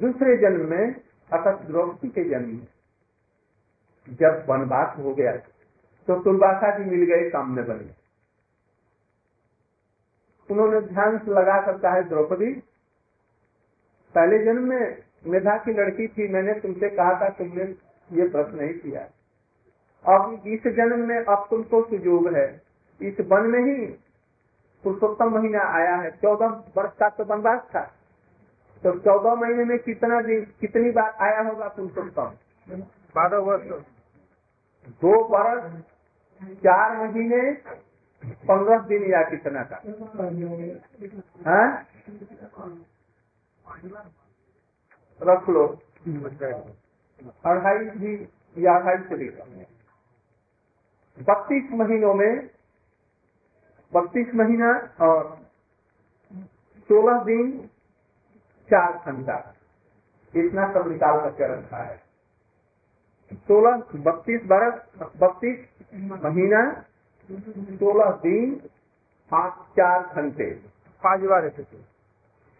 दूसरे जन्म में अर्थात द्रौपदी के जन्म में जब वनवास हो गया तो तुलवासा जी मिल गए, सामने बने। उन्होंने ध्यान से लगा सकता है, द्रौपदी, पहले जन्म में मेधा की लड़की थी, मैंने तुमसे कहा था, तुमने ये प्रश्न नहीं किया। अब इस जन्म में अब तुमको सुजोग है। इस वन में ही पुरुषोत्तम महीना आया है, चौदह वर्ष का तो वनवास था। तो चौदह महीने में कितना दिन कितनी बार आया होगा पुरुषोत्तम बारह वर्ष। दो वर्ष चार महीने पंद्रह दिन या कितना का? हाँ? रख लो। अढ़ाई भी या अढ़ाई से भी कम बत्तीस महीनों में बत्तीस महीना और सोलह दिन चार घंटा इतना सब निकाल करके रखा है। सोलह बत्तीस बरस बत्तीस महीना सोलह दिन पाँच चार घंटे। पाँच बार ऐसे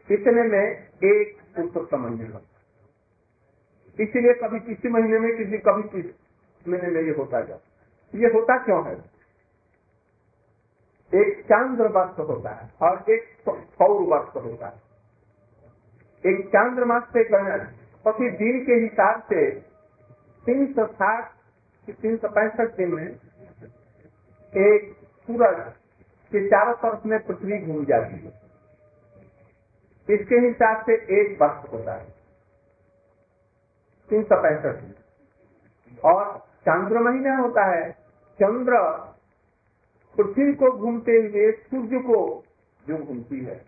इतने में एक पुरुषोत्तम महीने इसीलिए कभी किसी महीने में किसी कभी किसी महीने में ये होता जाता ये होता क्यों है? एक चांद्र वर्ष होता है और एक सौर वर्ष होता है। एक चांद्र मास से फिर दिन के हिसाब से तीन सौ साठ तीन सौ पैंसठ दिन में एक सूरज के चारों तरफ़ में पृथ्वी घूम जाती है। इसके हिसाब से एक वर्ष होता है, तीन सौ पैंसठ और चंद्र महीना होता है, चंद्र पृथ्वी को घूमते हुए सूर्य को जो घूमती है।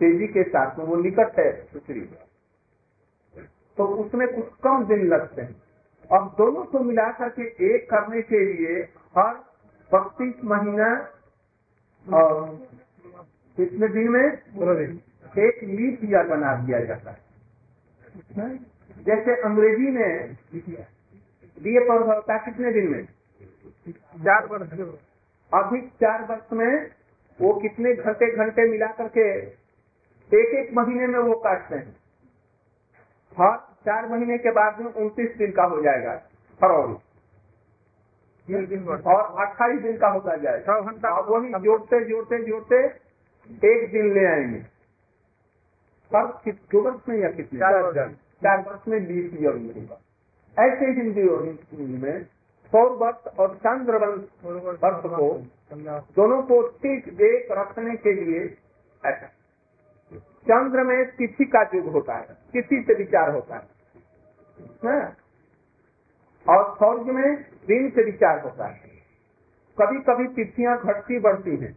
तेज़ी के साथ में वो निकट है पृथ्वी तो उसमें कुछ कम दिन लगते हैं। अब दोनों को मिला करके एक करने के लिए हर बत्तीस महीना और कितने दिन में? एक लीप ईयर बना दिया जाता है। जैसे अंग्रेज़ी में बीए पर होता है कितने दिन में? चार वर्ष। अधिक चार वर्ष में वो कितने घंटे घंटे मिला करके एक एक महीने में वो काटते हैं। और चार महीने के बाद में उनतीस दिन का हो जाएगा फरवरी और अट्ठाईस दिन का होता जाएगा। घंटा। वही जोड़ते जोड़ते जोड़ते एक दिन ले आएँगे। पर दो वर्ष में या कितने? चार वर्ष। में बीस ईयर होगा ऐसे हिंदी में सौर वर्ष और चंद्र वर्ष को दोनों को ठीक एक रखने के लिए ऐसा। चंद्र में तिथि का युग होता है तिथि से विचार होता है। हाँ? और सौर्य में दिन से विचार होता है। कभी कभी तिथियाँ घटती बढ़ती हैं।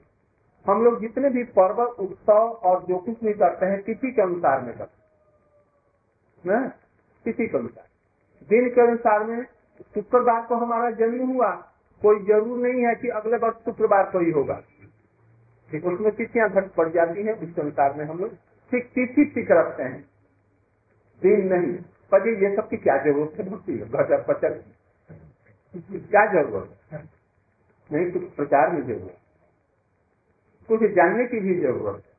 हम लोग जितने भी पर्व, उत्सव और जो कुछ भी करते हैं तिथि के अनुसार में करते हैं। तिथि के अनुसार। दिन के अनुसार में शुक्रवार को हमारा जन्म हुआ। कोई ज़रूर नहीं है कि अगले वर्ष शुक्रवार को ही होगा। उसमें तिथियाँ घट पड़ जाती है उसके अनुसार में हम लोग ठीक तिथि ठीक रखते हैं दिन नहीं पर ये सब की क्या ज़रूरत है? भक्ति गजब पचर क्या ज़रूरत है? नहीं, कुछ प्रचार में ज़रूरत कुछ जानने की भी ज़रूरत है।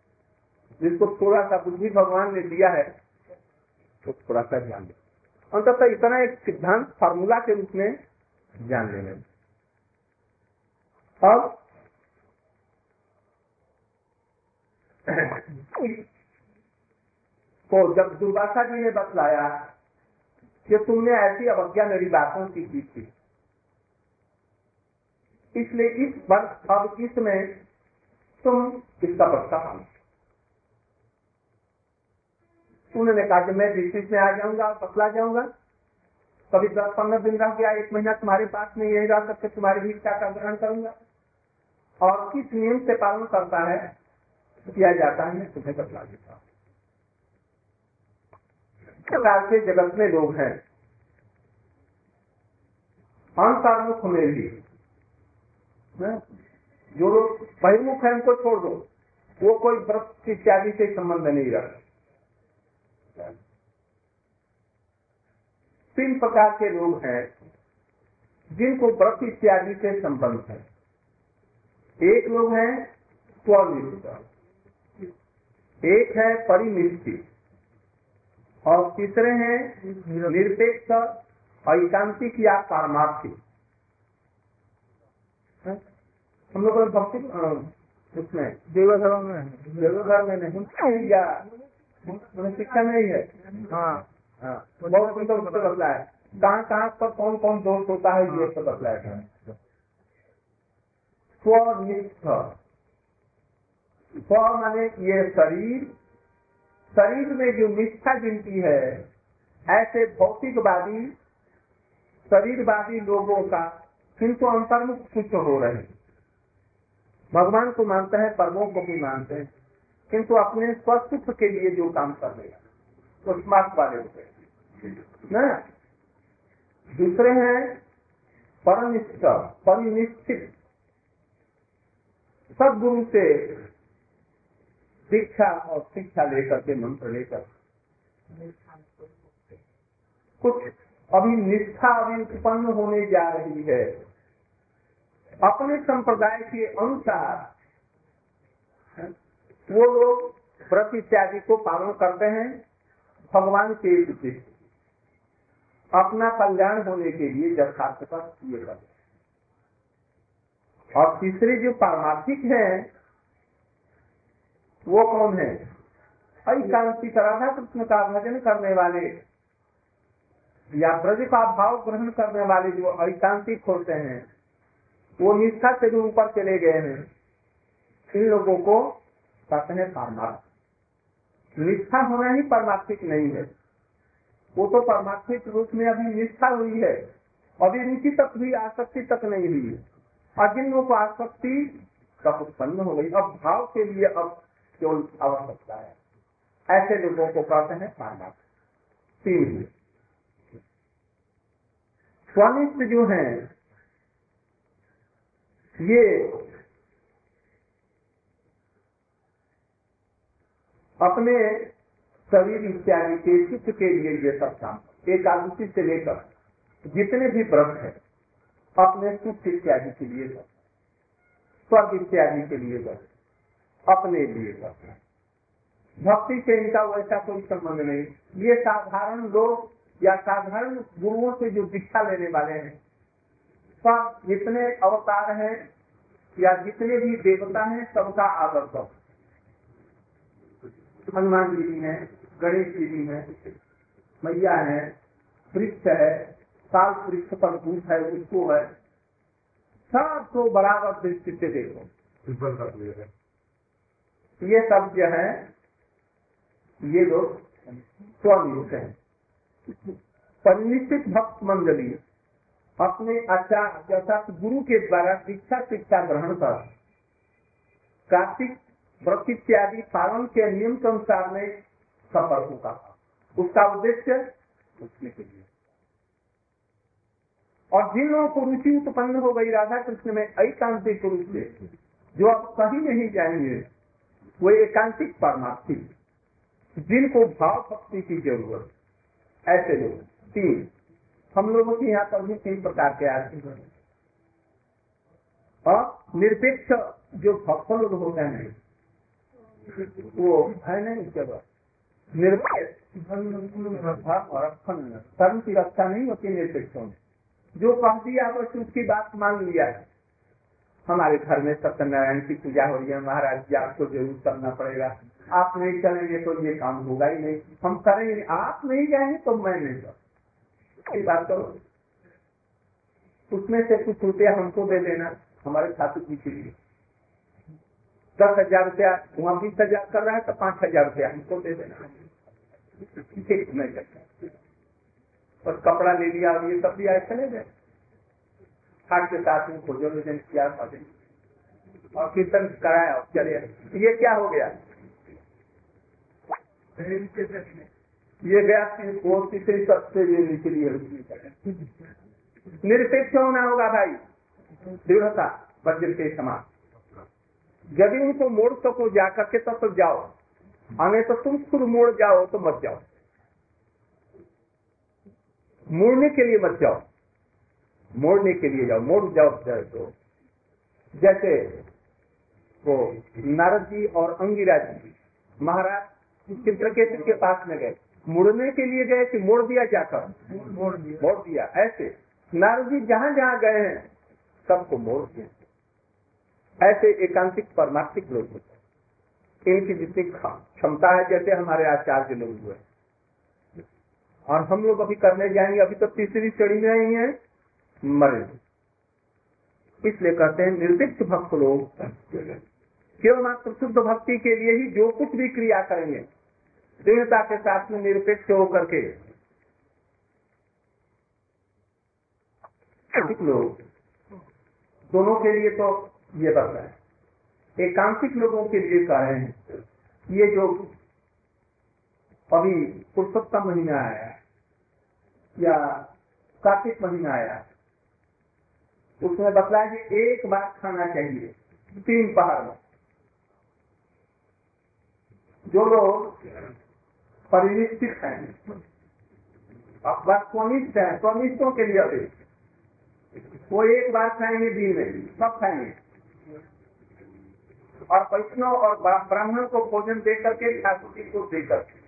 जिसको थोड़ा सा बुद्धि भगवान ने दिया है तो थोड़ा सा ध्यान दे। अंततः इतना एक सिद्धांत फार्मूला के रूप में जान लेने अब तो जब दुर्वासा जी ने बतलाया कि तुमने ऐसी अवज्ञा मेरी बातों की की थी। इसलिए इस वर्ष अब इसमें तुम इसका बच्चा पालो उन्होंने कहा कि मैं डिस्ट्रिक्ट में आ जाऊँगा बतला जाऊँगा। कभी दस पंद्रह दिन रह गया, एक महीना तुम्हारे पास में यही रह सकते, तुम्हारी इच्छा का ग्रहण करूँगा। और किस नियम से पालन करता है, किया जाता है, मैं तुम्हें बतला देता हूँ। प्रकार के जगत में लोग हैं। अंतर्मुख में भी हैं? जो लोग बहिर्मुख है, उनको छोड़ दो। वो कोई व्रत इत्यादि से संबंध नहीं रखते। तीन प्रकार के लोग हैं, जिनको व्रत इत्यादि से संबंध है। एक लोग हैं स्वनिष्ठ एक है परिनिष्ठित और तीसरे हैं निरपेक्ष ऐकांतिक या पारमार्थिक। हम लोग भक्ति उसमें। देवा धर्म में। है। देवघर में नहीं। या शिक्षा में ही है। हाँ। हाँ, बहुत सुंदर उत्तर बदला है। कहाँ कहाँ पर कौन कौन दोष होता है ये सब बदला है स्वनिष्ठ स्व माने ये शरीर शरीर में जो निष्ठा गिनती है, ऐसे भौतिकवादी, शरीरवादी लोगों का किंतु अंतर्मुख कुछ हो रहे हैं। भगवान को मानते हैं, परमों को भी मानते हैं, किंतु अपने स्वस्थ के लिए जो काम कर रहे तो स्मार्ट वाले होते हैं। दूसरे हैं, परनिष्ठ, परिनिष्ठित। सदगुरु से दीक्षा और शिक्षा लेकर के मंत्र लेकर। कुछ अभी निष्ठा अभी उत्पन्न होने जा रही है। अपने संप्रदाय के अनुसार, वो लोग व्रत इत्यादि को पालन करते हैं, भगवान के उद्देश्य अपना कल्याण होने के लिए यथार्थ पर ये करते। और तीसरे जो पारमार्थिक हैं वो कौन है? ऐकांतिक राधा कृष्ण का भजन करने वाले। या ब्रज का भाव ग्रहण करने वाले जो ऐकांतिक होते हैं, वो निष्ठा से जो ऊपर चले गए हैं इन लोगों को कहते हैं पारमार्थ। निष्ठा होना ही परमार्थिक नहीं है। वो तो परमार्थिक रूप में अभी निष्ठा हुई है। अभी रुचि तक भी आसक्ति तक नहीं हुई। और जिन लोगों को आसक्ति तक उत्पन्न हो गई। अब भाव के लिए अब केवल आवश्यकता है। ऐसे लोगों को कहते हैं पारमार्थ तीन। स्वनिष्ठ जो है, ये अपने शरीर इत्यादि के सुख के लिए ये सब काम एकादशी से लेकर जितने भी व्रत है, अपने सुख इत्यादि के लिए कर स्वर्ग इत्यादि के लिए कर अपने लिए कर भक्ति से इनका वैसा कोई संबंध नहीं। ये साधारण लोग या साधारण गुरुओं से जो दीक्षा लेने वाले हैं, सब जितने अवतार हैं या जितने भी देवता हैं, सबका आदर करो। हनुमान जी हैं, गणेश जी हैं, मैया है, वृक्ष है, साल वृक्ष पर भूत है, उसको है। सब तो बराबर दृष्टि से देखो। ये सब जो है? ये लोग स्वनिष्ठ हैं। परिनिष्ठित भक्त मंडली, अपने आचार्य अर्थात गुरु के द्वारा शिक्षा शिक्षा ग्रहण कर, कार्तिक व्रत इत्यादि पालन के नियम के अनुसार में सफल होगा उसका उद्देश्य उसने के लिए। और जिन लोगों को रुचि उत्पन्न हो गई राधा कृष्ण में एकांतिक रूप से, जो अब कहीं नहीं जाएँगे वो एकांतिक परमार्थिक जिनको भाव भक्ति की ज़रूरत ऐसे लोग। तीन। हम लोगों के यहाँ पर भी तीन प्रकार के आते हैं। और निरपेक्ष जो भक्त लोग होते हैं, वो है नहीं जगह निरपेक्ष धर्म की रक्षा नहीं होती निरपेक्षों में। जो कह दिया बस उसकी बात मान लिया है। हमारे घर में सत्यनारायण की पूजा हो रही है, महाराज जी, आपको ज़रूर करना पड़ेगा। आप नहीं चलेंगे तो ये काम होगा ही नहीं। हम करेंगे आप नहीं जाएँगे तो मैं नहीं कर बात करो उसमें से कुछ रुपया हमको दे देना, हमारे खाते की के लिए। दस हज़ार रुपया, वहाँ बीस हज़ार कर रहा है तो पाँच हज़ार रुपया हमको दे देना। और कपड़ा ले लिया और ये सब लिया चले गए। हाथ के साथ में भोजन वोजन किया और कीर्तन कराया और चले ये क्या हो गया? ये गया तीसरी सबसे ये निकली निरपेक्ष होना होगा भाई। दृढ़ता, वज्र के समान। यदि उनको मोड़ सको जा करके, तब तो जाओ। हमें तो तुम खुद मोड़ जाओ तो मत जाओ। मोड़ने के लिए मत जाओ। मोड़ने के लिए जाओ मोड़ जाओ जाए तो जैसे वो नारद जी और अंगिरा जी महाराज चित्रकेतु के पास में गए। मुड़ने के लिए गए कि मोड़ दिया जाकर? मोड़ दिया। मोड़ दिया। ऐसे नारद जी जहाँ जहाँ गए हैं सबको मोड़ दिया। ऐसे एकांतिक परमार्थिक लोग होते हैं। इनकी जितनी क्षमता है जैसे हमारे आचार्य लोग हुए। और हम लोग अभी करने जाएँगे अभी तो तीसरी चढ़ी में ही है। मरे इसलिए कहते हैं, निर्दिष्ट भक्त लोग केवल मात्र शुद्ध भक्ति के लिए ही जो कुछ भी क्रिया करेंगे, दृढ़ता के साथ में निरपेक्ष होकर के लोग, दोनों के लिए तो ये बता है। एकांतिक लोगों के लिए कह रहे हैं, ये जो अभी पुरुषोत्तम महीना आया या कार्तिक महीना आया उसमें बतलाया कि एक बार खाना चाहिए, तीन पहाड़। में जो लोग परिनिष्ठित हैं, अब स्वनिष्ठ है स्वनिष्ठों के लिए अभी। वो एक बार खाएँगे, दिन में सब खाएँगे। और वैष्णव और ब्रा- ब्राह्मण को भोजन दे करके ठाकुर को दे करके।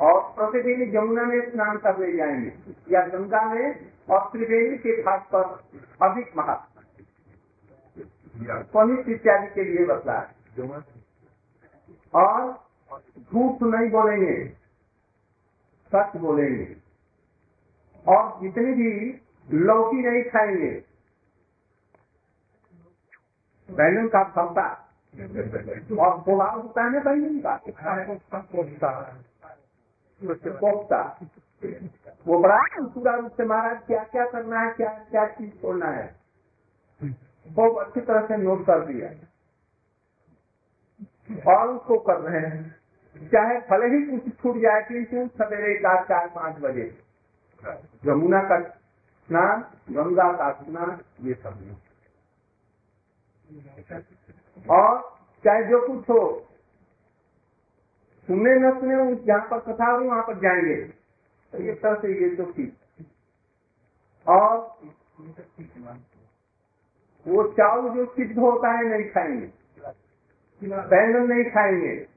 और प्रतिदिन यमुना में स्नान करने जाएँगे, या गंगा में और त्रिवेणी के घाट पर अधिक महत्व स्वनिष्ठ इत्यादि के लिए बतला है और झूठ नहीं बोलेंगे सच बोलेंगे। और जितनी भी लौकी नहीं खाएँगे बैंगन का भरता और पुलाव होता है ना बैंगन का कोफ्ता। वो बड़ा पूरा रूप से महाराज, क्या क्या करना है, क्या क्या चीज़ छोड़ना है? बहुत अच्छी तरह से नोट कर दिया और उसको कर रहे हैं। चाहे भले ही कुछ छूट जाए किंतु सवेरे का चार पाँच बजे। यमुना का स्नान, गंगा का स्नान, ये सब और चाहे जो कुछ हो सुने न सुने, जहाँ पर कथा हो, वहाँ पर जाएँगे। ये तरह से ये तो ठीक और वो चावल जो सिद्ध होता है, नहीं खाएँगे। बैंगन नहीं खाएँगे।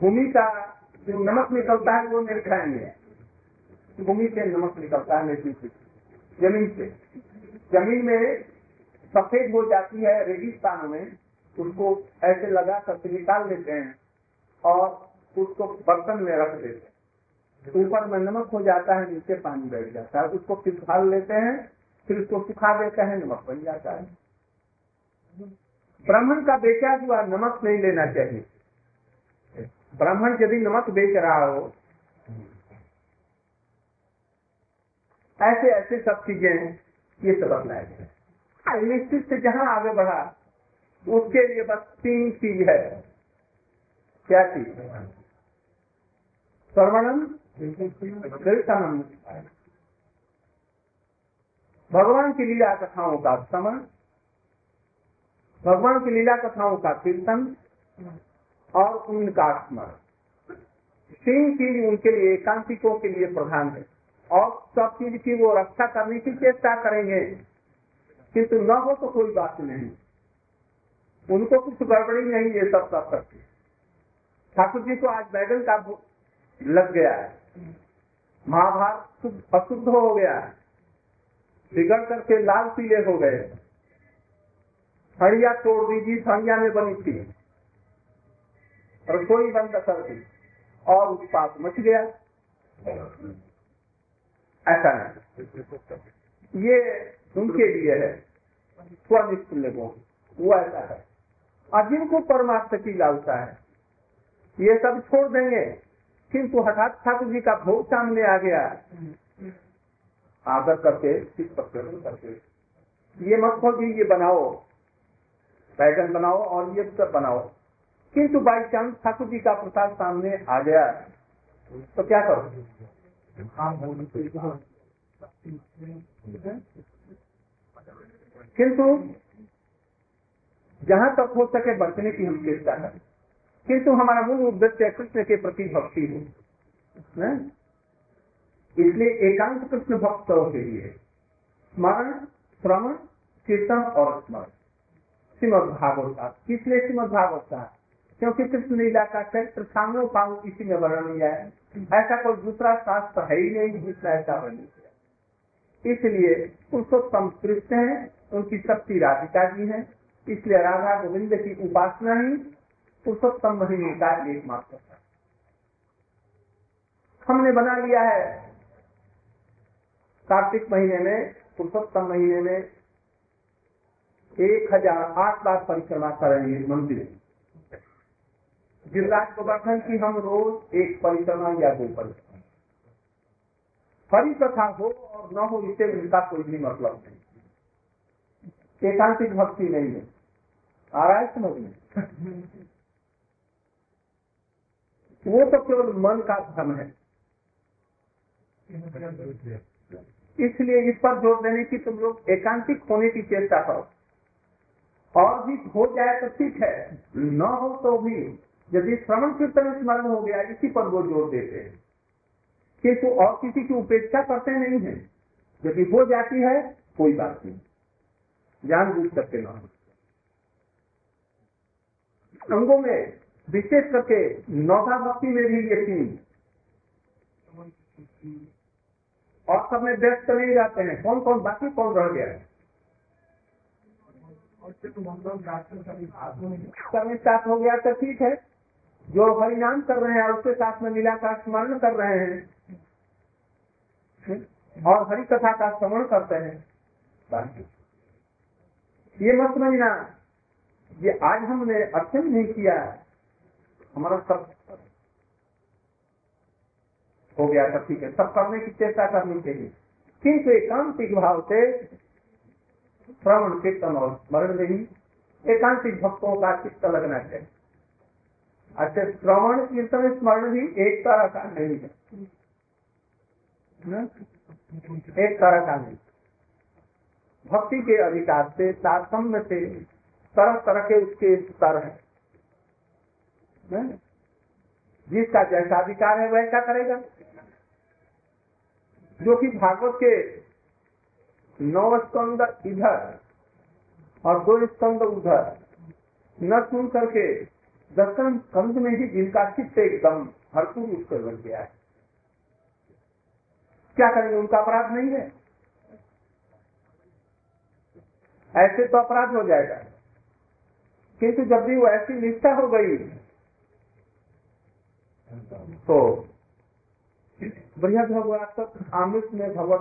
भूमि का जो नमक निकलता है, वो नहीं खाएँगे। भूमि से नमक निकलता है, नहीं ज़मीन से। ज़मीन में सफ़ेद हो जाती है, रेगिस्तान में, उसको ऐसे लगा करके निकाल लेते हैं और उसको बर्तन में रख देते हैं। ऊपर में नमक हो जाता है, नीचे पानी बैठ जाता है। उसको खाल लेते हैं, फिर उसको सुखा देते हैं, नमक बन जाता है। ब्राह्मण का बेचा हुआ नमक नहीं लेना चाहिए। ब्राह्मण यदि नमक बेच रहा हो, ऐसे ऐसे सब चीज़ें ये सब अपनाए गए निश्चित से जहाँ आगे बढ़ा, उसके लिए बस तीन चीज़ है। क्या चीज़? श्रवणम भगवान की लीला कथाओं का श्रवण भगवान की लीला कथाओं का कीर्तन और उनका स्मरण। तीन चीज़ उनके लिए, एकांतिकों के लिए प्रधान है। और सब चीज़ की वो रक्षा करने की चेष्टा करेंगे। किंतु न हो तो कोई बात नहीं। उनको कुछ गड़बड़ी नहीं ये सब कर सकते ठाकुर जी को आज बैगन का लग गया है। महाभारत अशुद्ध हो गया बिगड़ करके लाल पीले हो गए। हड़िया तोड़ दीजिए हड़िया में बनी थी। रसोई बंद कर दी। और उत्पाद मच गया। ऐसा नहीं। ये उनके लिए है। स्वनिष्ठ लोगों वो ऐसा है। और जिनको परमार्थ की लालसा है, ये सब छोड़ देंगे। किंतु हठात ठाकुर जी का भोग सामने आ गया। आदर करके पर करके, ये मत खोजी ये बनाओ बैगन बनाओ और ये सब बनाओ। किंतु बाई चांस ठाकुर जी का प्रसाद सामने आ गया। तो क्या करो? किंतु जहाँ तक हो सके बचने की हम चेष्टा करें। किंतु हमारा मूल उद्देश्य कृष्ण के प्रति भक्ति हो इसलिए एकांत कृष्ण भक्तों के लिए स्मरण, श्रवण, कीर्तन और स्मरण। श्रीमद भागवत का किसलिए श्रीमद भागवत क्योंकि कृष्ण लीला का चरित्र सामने पाऊ, इसी में वर्णन किया है। ऐसा कोई दूसरा शास्त्र है ही नहीं, जिसमें ऐसा वर्णन किया इसलिए पुरुषोत्तम कृष्ण है, उनकी शक्ति राधिका जी है। इसलिए राधा गोविंद की उपासना ही पुरुषोत्तम महीने का एकमात्र है। हमने बना लिया है। कार्तिक महीने में, पुरुषोत्तम महीने में एक हज़ार आठ लाख परिक्रमा करेंगे मंदिर। गिरिराज गोवर्धन की हम रोज एक परिक्रमा या दो परिक्रमा। हरी हो और न हो, इससे उनका कोई भी मतलब नहीं। एकांतिक भक्ति नहीं है। आ रहा है समझ में। वो तो केवल मन का धर्म है। इसलिए इस पर ज़ोर देने की तुम लोग एकांतिक होने की चेष्टा करो। और भी हो जाए तो ठीक है, न हो तो भी। यदि श्रवण कीर्तन स्मरण हो गया, इसी पर वो ज़ोर देते हैं। किंतु और किसी की उपेक्षा करते नहीं है। यदि हो जाती है, कोई बात नहीं। जान बूझ करके न अंगों में विशेष करके नौका भक्ति में भी ये तीन। और सब में व्यस्त नहीं जाते हैं। कौन कौन बाकी कौन रह गया है? करने साथ हो गया तो ठीक है। जो हरिनाम कर रहे हैं और उसके साथ में लीला का स्मरण कर रहे हैं। और हरि कथा का श्रवण करते हैं। ये मत समझना ये आज हमने अध्ययन नहीं किया हमारा सब हो गया सब ठीक है। सब करने की चेष्टा करनी चाहिए। किंतु एकांतिक भाव से श्रवण कीर्तन और स्मरण में ही एकांतिक भक्तों का चित्त लगना चाहिए। अच्छा श्रवण कीर्तन स्मरण भी एक तरह का नहीं है। एक तरह का नहीं। भक्ति के अधिकार से तारतम्य से तरह तरह के उसके स्तर है। जिसका जैसा अधिकार है वैसा करेगा। जो कि भागवत के नौ स्कंद इधर और दो स्कंद उधर, न सुन करके दर्शन स्कंद में ही जिनका चित्त एकदम भरपूर उसको बन गया है। क्या करेंगे? उनका अपराध नहीं है। ऐसे तो अपराध हो जाएगा। किंतु जब भी वो ऐसी निष्ठा हो गई तो बृहद भगवत अमृत में भगवत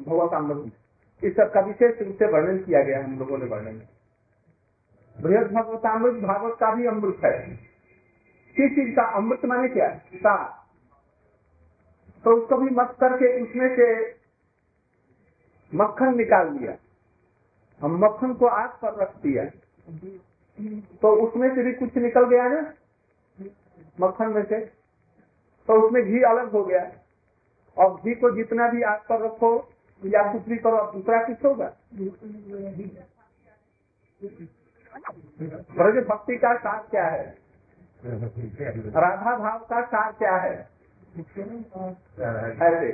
भगवत अमृत। इस सब का विशेष रूप से वर्णन किया गया हम लोगों ने वर्णन। बृहद भगवत अमृत, भागवत का भी अमृत है। किस चीज़ का? अमृत माने क्या? सा। तो उसको भी मत करके उसमें से मक्खन निकाल दिया हम मक्खन को आग पर रख दिया। तो उसमें से भी कुछ निकल गया ना? मक्खन में से तो उसमें घी अलग हो गया। और घी को जितना भी आग पर रखो, या भी करो दूसरा किस होगा? ब्रज भक्ति का सार क्या है? राधा भाव का सार क्या है? ऐसे।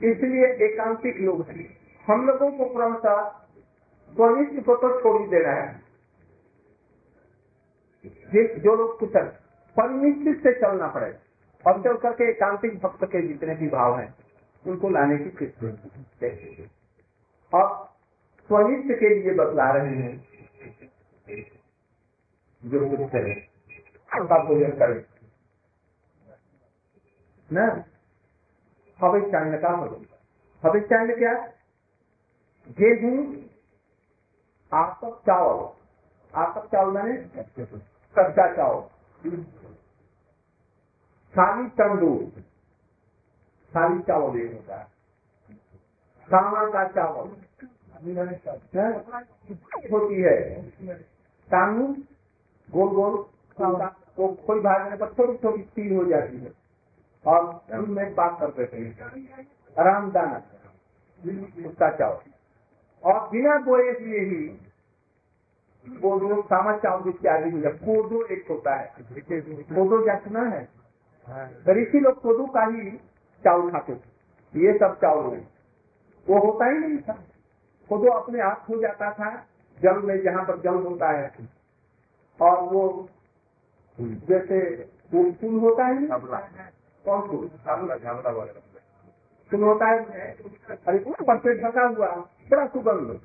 इसलिए एकांतिक लोग हैं। हम लोगों को क्रमशः स्वनिष्ठ को तो छोड़ ही देना है। जो लोग कुशल, परिनिश्चित से चलना पड़े। चल करके एकांतिक भक्त के जितने भी भाव हैं, उनको लाने की किस और स्वनिष्ठ के लिए बतला रहे हैं, जो कुछ उनका भोजन करें। न? भविष्यांग का भोजन भविष्यांग क्या? गेहूँ आसक चावल आसक चावल मैंने कच्चा चावल। साली तंदूर। साली चावल एक होता है। सामा का चावल। होती है। टांगू गोल गोल वो कोई भागने पर थोड़ी थोड़ी तीन हो जाती है। और उनमें बात करते थे आराम दाना उसका चावल। और बिना बोए हुए ही वो जो सामा चावल इत्यादि हो जाए कोदो एक होता है। कोदो क्या सुना है। ऋषि लोग कोदो का ही चावल खाते ये सब चावल है। वो होता ही नहीं था। कोदो अपने आप हो जाता था जल में जहाँ पर जल होता है। और वो जैसे वो फूल होता है कौन फूल? फूल होता है। अरे से ढका हुआ। बड़ा सुगंध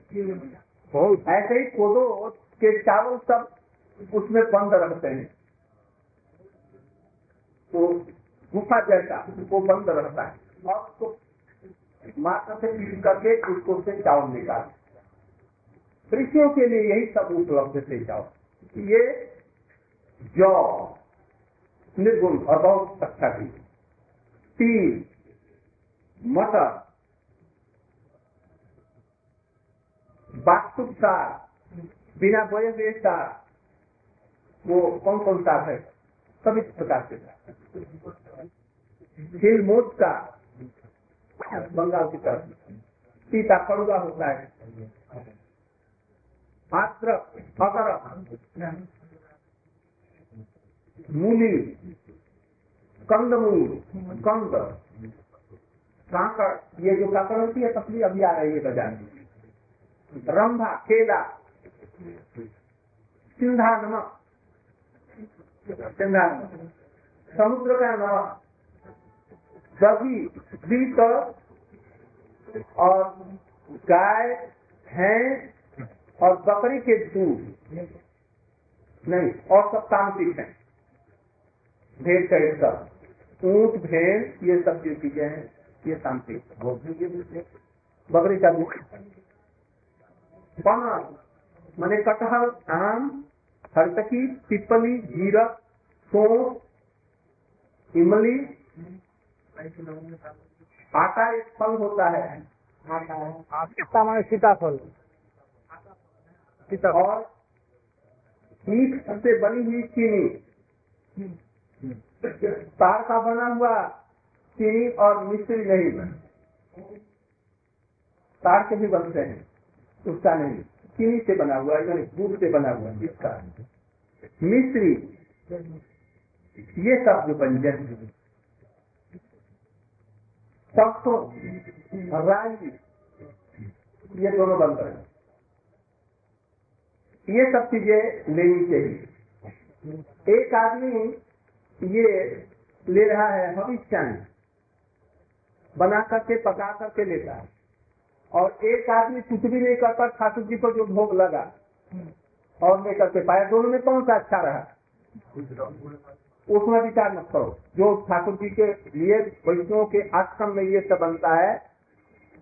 बहुत ऐसे ही कोदो के चावल सब उसमें बंद रहते हैं। तो गुफा जैसा वो बंद रहता है। और उसको मात्र से पीट करके उसको से चावल निकाल। कृषियों के लिए यही सब उपलब्ध थे चावल। ये जौ, निर्गुण और बहुत अच्छा थी तीन, मटर वास्तुक साग बिना बोए हुए साग वो कौन कौन साग है सभी प्रकार के तिल मोट का, बंगाल की तरफ़। सीता कड़ुआ होता है। पात्र अगर मूली कंदमूल, कंद। काकड़ ये जो काकड़ होती है तकली अभी आ रही है बाज़ार में रंभा केला सिंधा नमक सिंधा नमक समुद्र का नमक सभी और गाय भैंस और बकरी के दूध। नहीं और सब तांत्रिक हैं। भेड़ चढ़ सब ऊँट भेड़ ये सब जो चीज़ें हैं ये तांत्रिक। बकरी का दूध पना मैंने कटहल आम हरतकी पिपली जीरा सौंफ इमली आटा एक फल होता है माने सीताफल सीताफल और ईख से बनी हुई चीनी तार का बना हुआ चीनी और मिश्री नहीं तार के भी बनते हैं उसका नहीं। चीनी से बना हुआ यानी दूध से बना हुआ है। इसका। मिश्री ये सब जो व्यंजन है सरसों राई ये दोनों बनते हैं। ये सब चीज़ें लेनी चाहिए। एक आदमी ये ले रहा है भविष्यान बना करके, पका करके लेता है। और एक आदमी कुछ भी नहीं करता ठाकुर जी को जो भोग लगा। और लेकर के पाया दोनों में कौन सा अच्छा रहा? उसमें विचार मत करो। जो ठाकुर जी के लिए वैष्णव के आश्रम में ये सब बनता है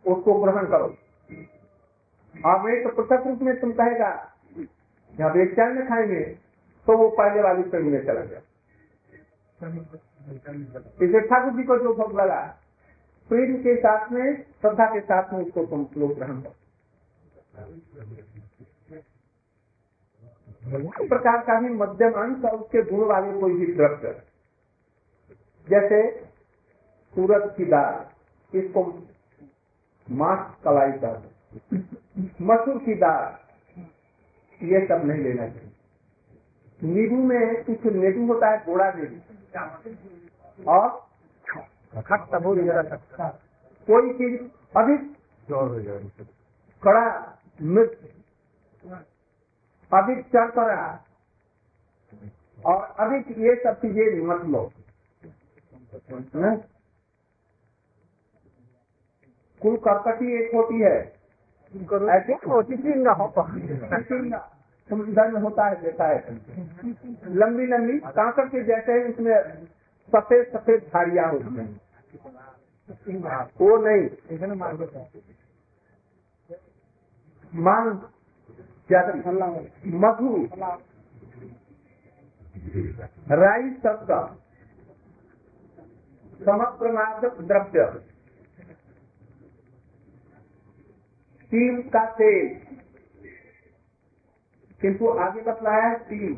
उसको ग्रहण करो। और नहीं तो पृथक रूप में तुम कहेगा जब एक में खाएँगे तो वो पहले वाली श्रेणी में चला गया। इसलिए ठाकुर जी को जो भोग लगा प्रेम के साथ में, श्रद्धा के साथ में उसको तुम लोग ग्रहण करो। प्रकार का भी मध्यम अंश और उसके गुण वाले कोई भी द्रव्य जैसे सूरज की दाल, इसको मांस कलाई कर मसूर की दाल, ये सब नहीं लेना चाहिए। नींबू में कुछ नींबू होता है, गोड़ा नींबू। और बहुत ज़्यादा खट्टा कोई चीज़ अधिक ज़ोर हो जाए कड़ा मिर्च अधिक चरपरा और अधिक ये सब चीज़ें मत लो। कुल कर्कटी एक होती है। ऐसे ना। हो। समुद्र में होता है देखा है। लंबी लंबी कांकड़ के जैसे उसमें सफ़ेद सफ़ेद झाड़ियाँ होती हैं। वो नहीं। मांग ज़्यादा मधु। राई शब्द समग्र मार्ग द्रव्य। तिल का तेल। किंतु आगे बतलाया है तिल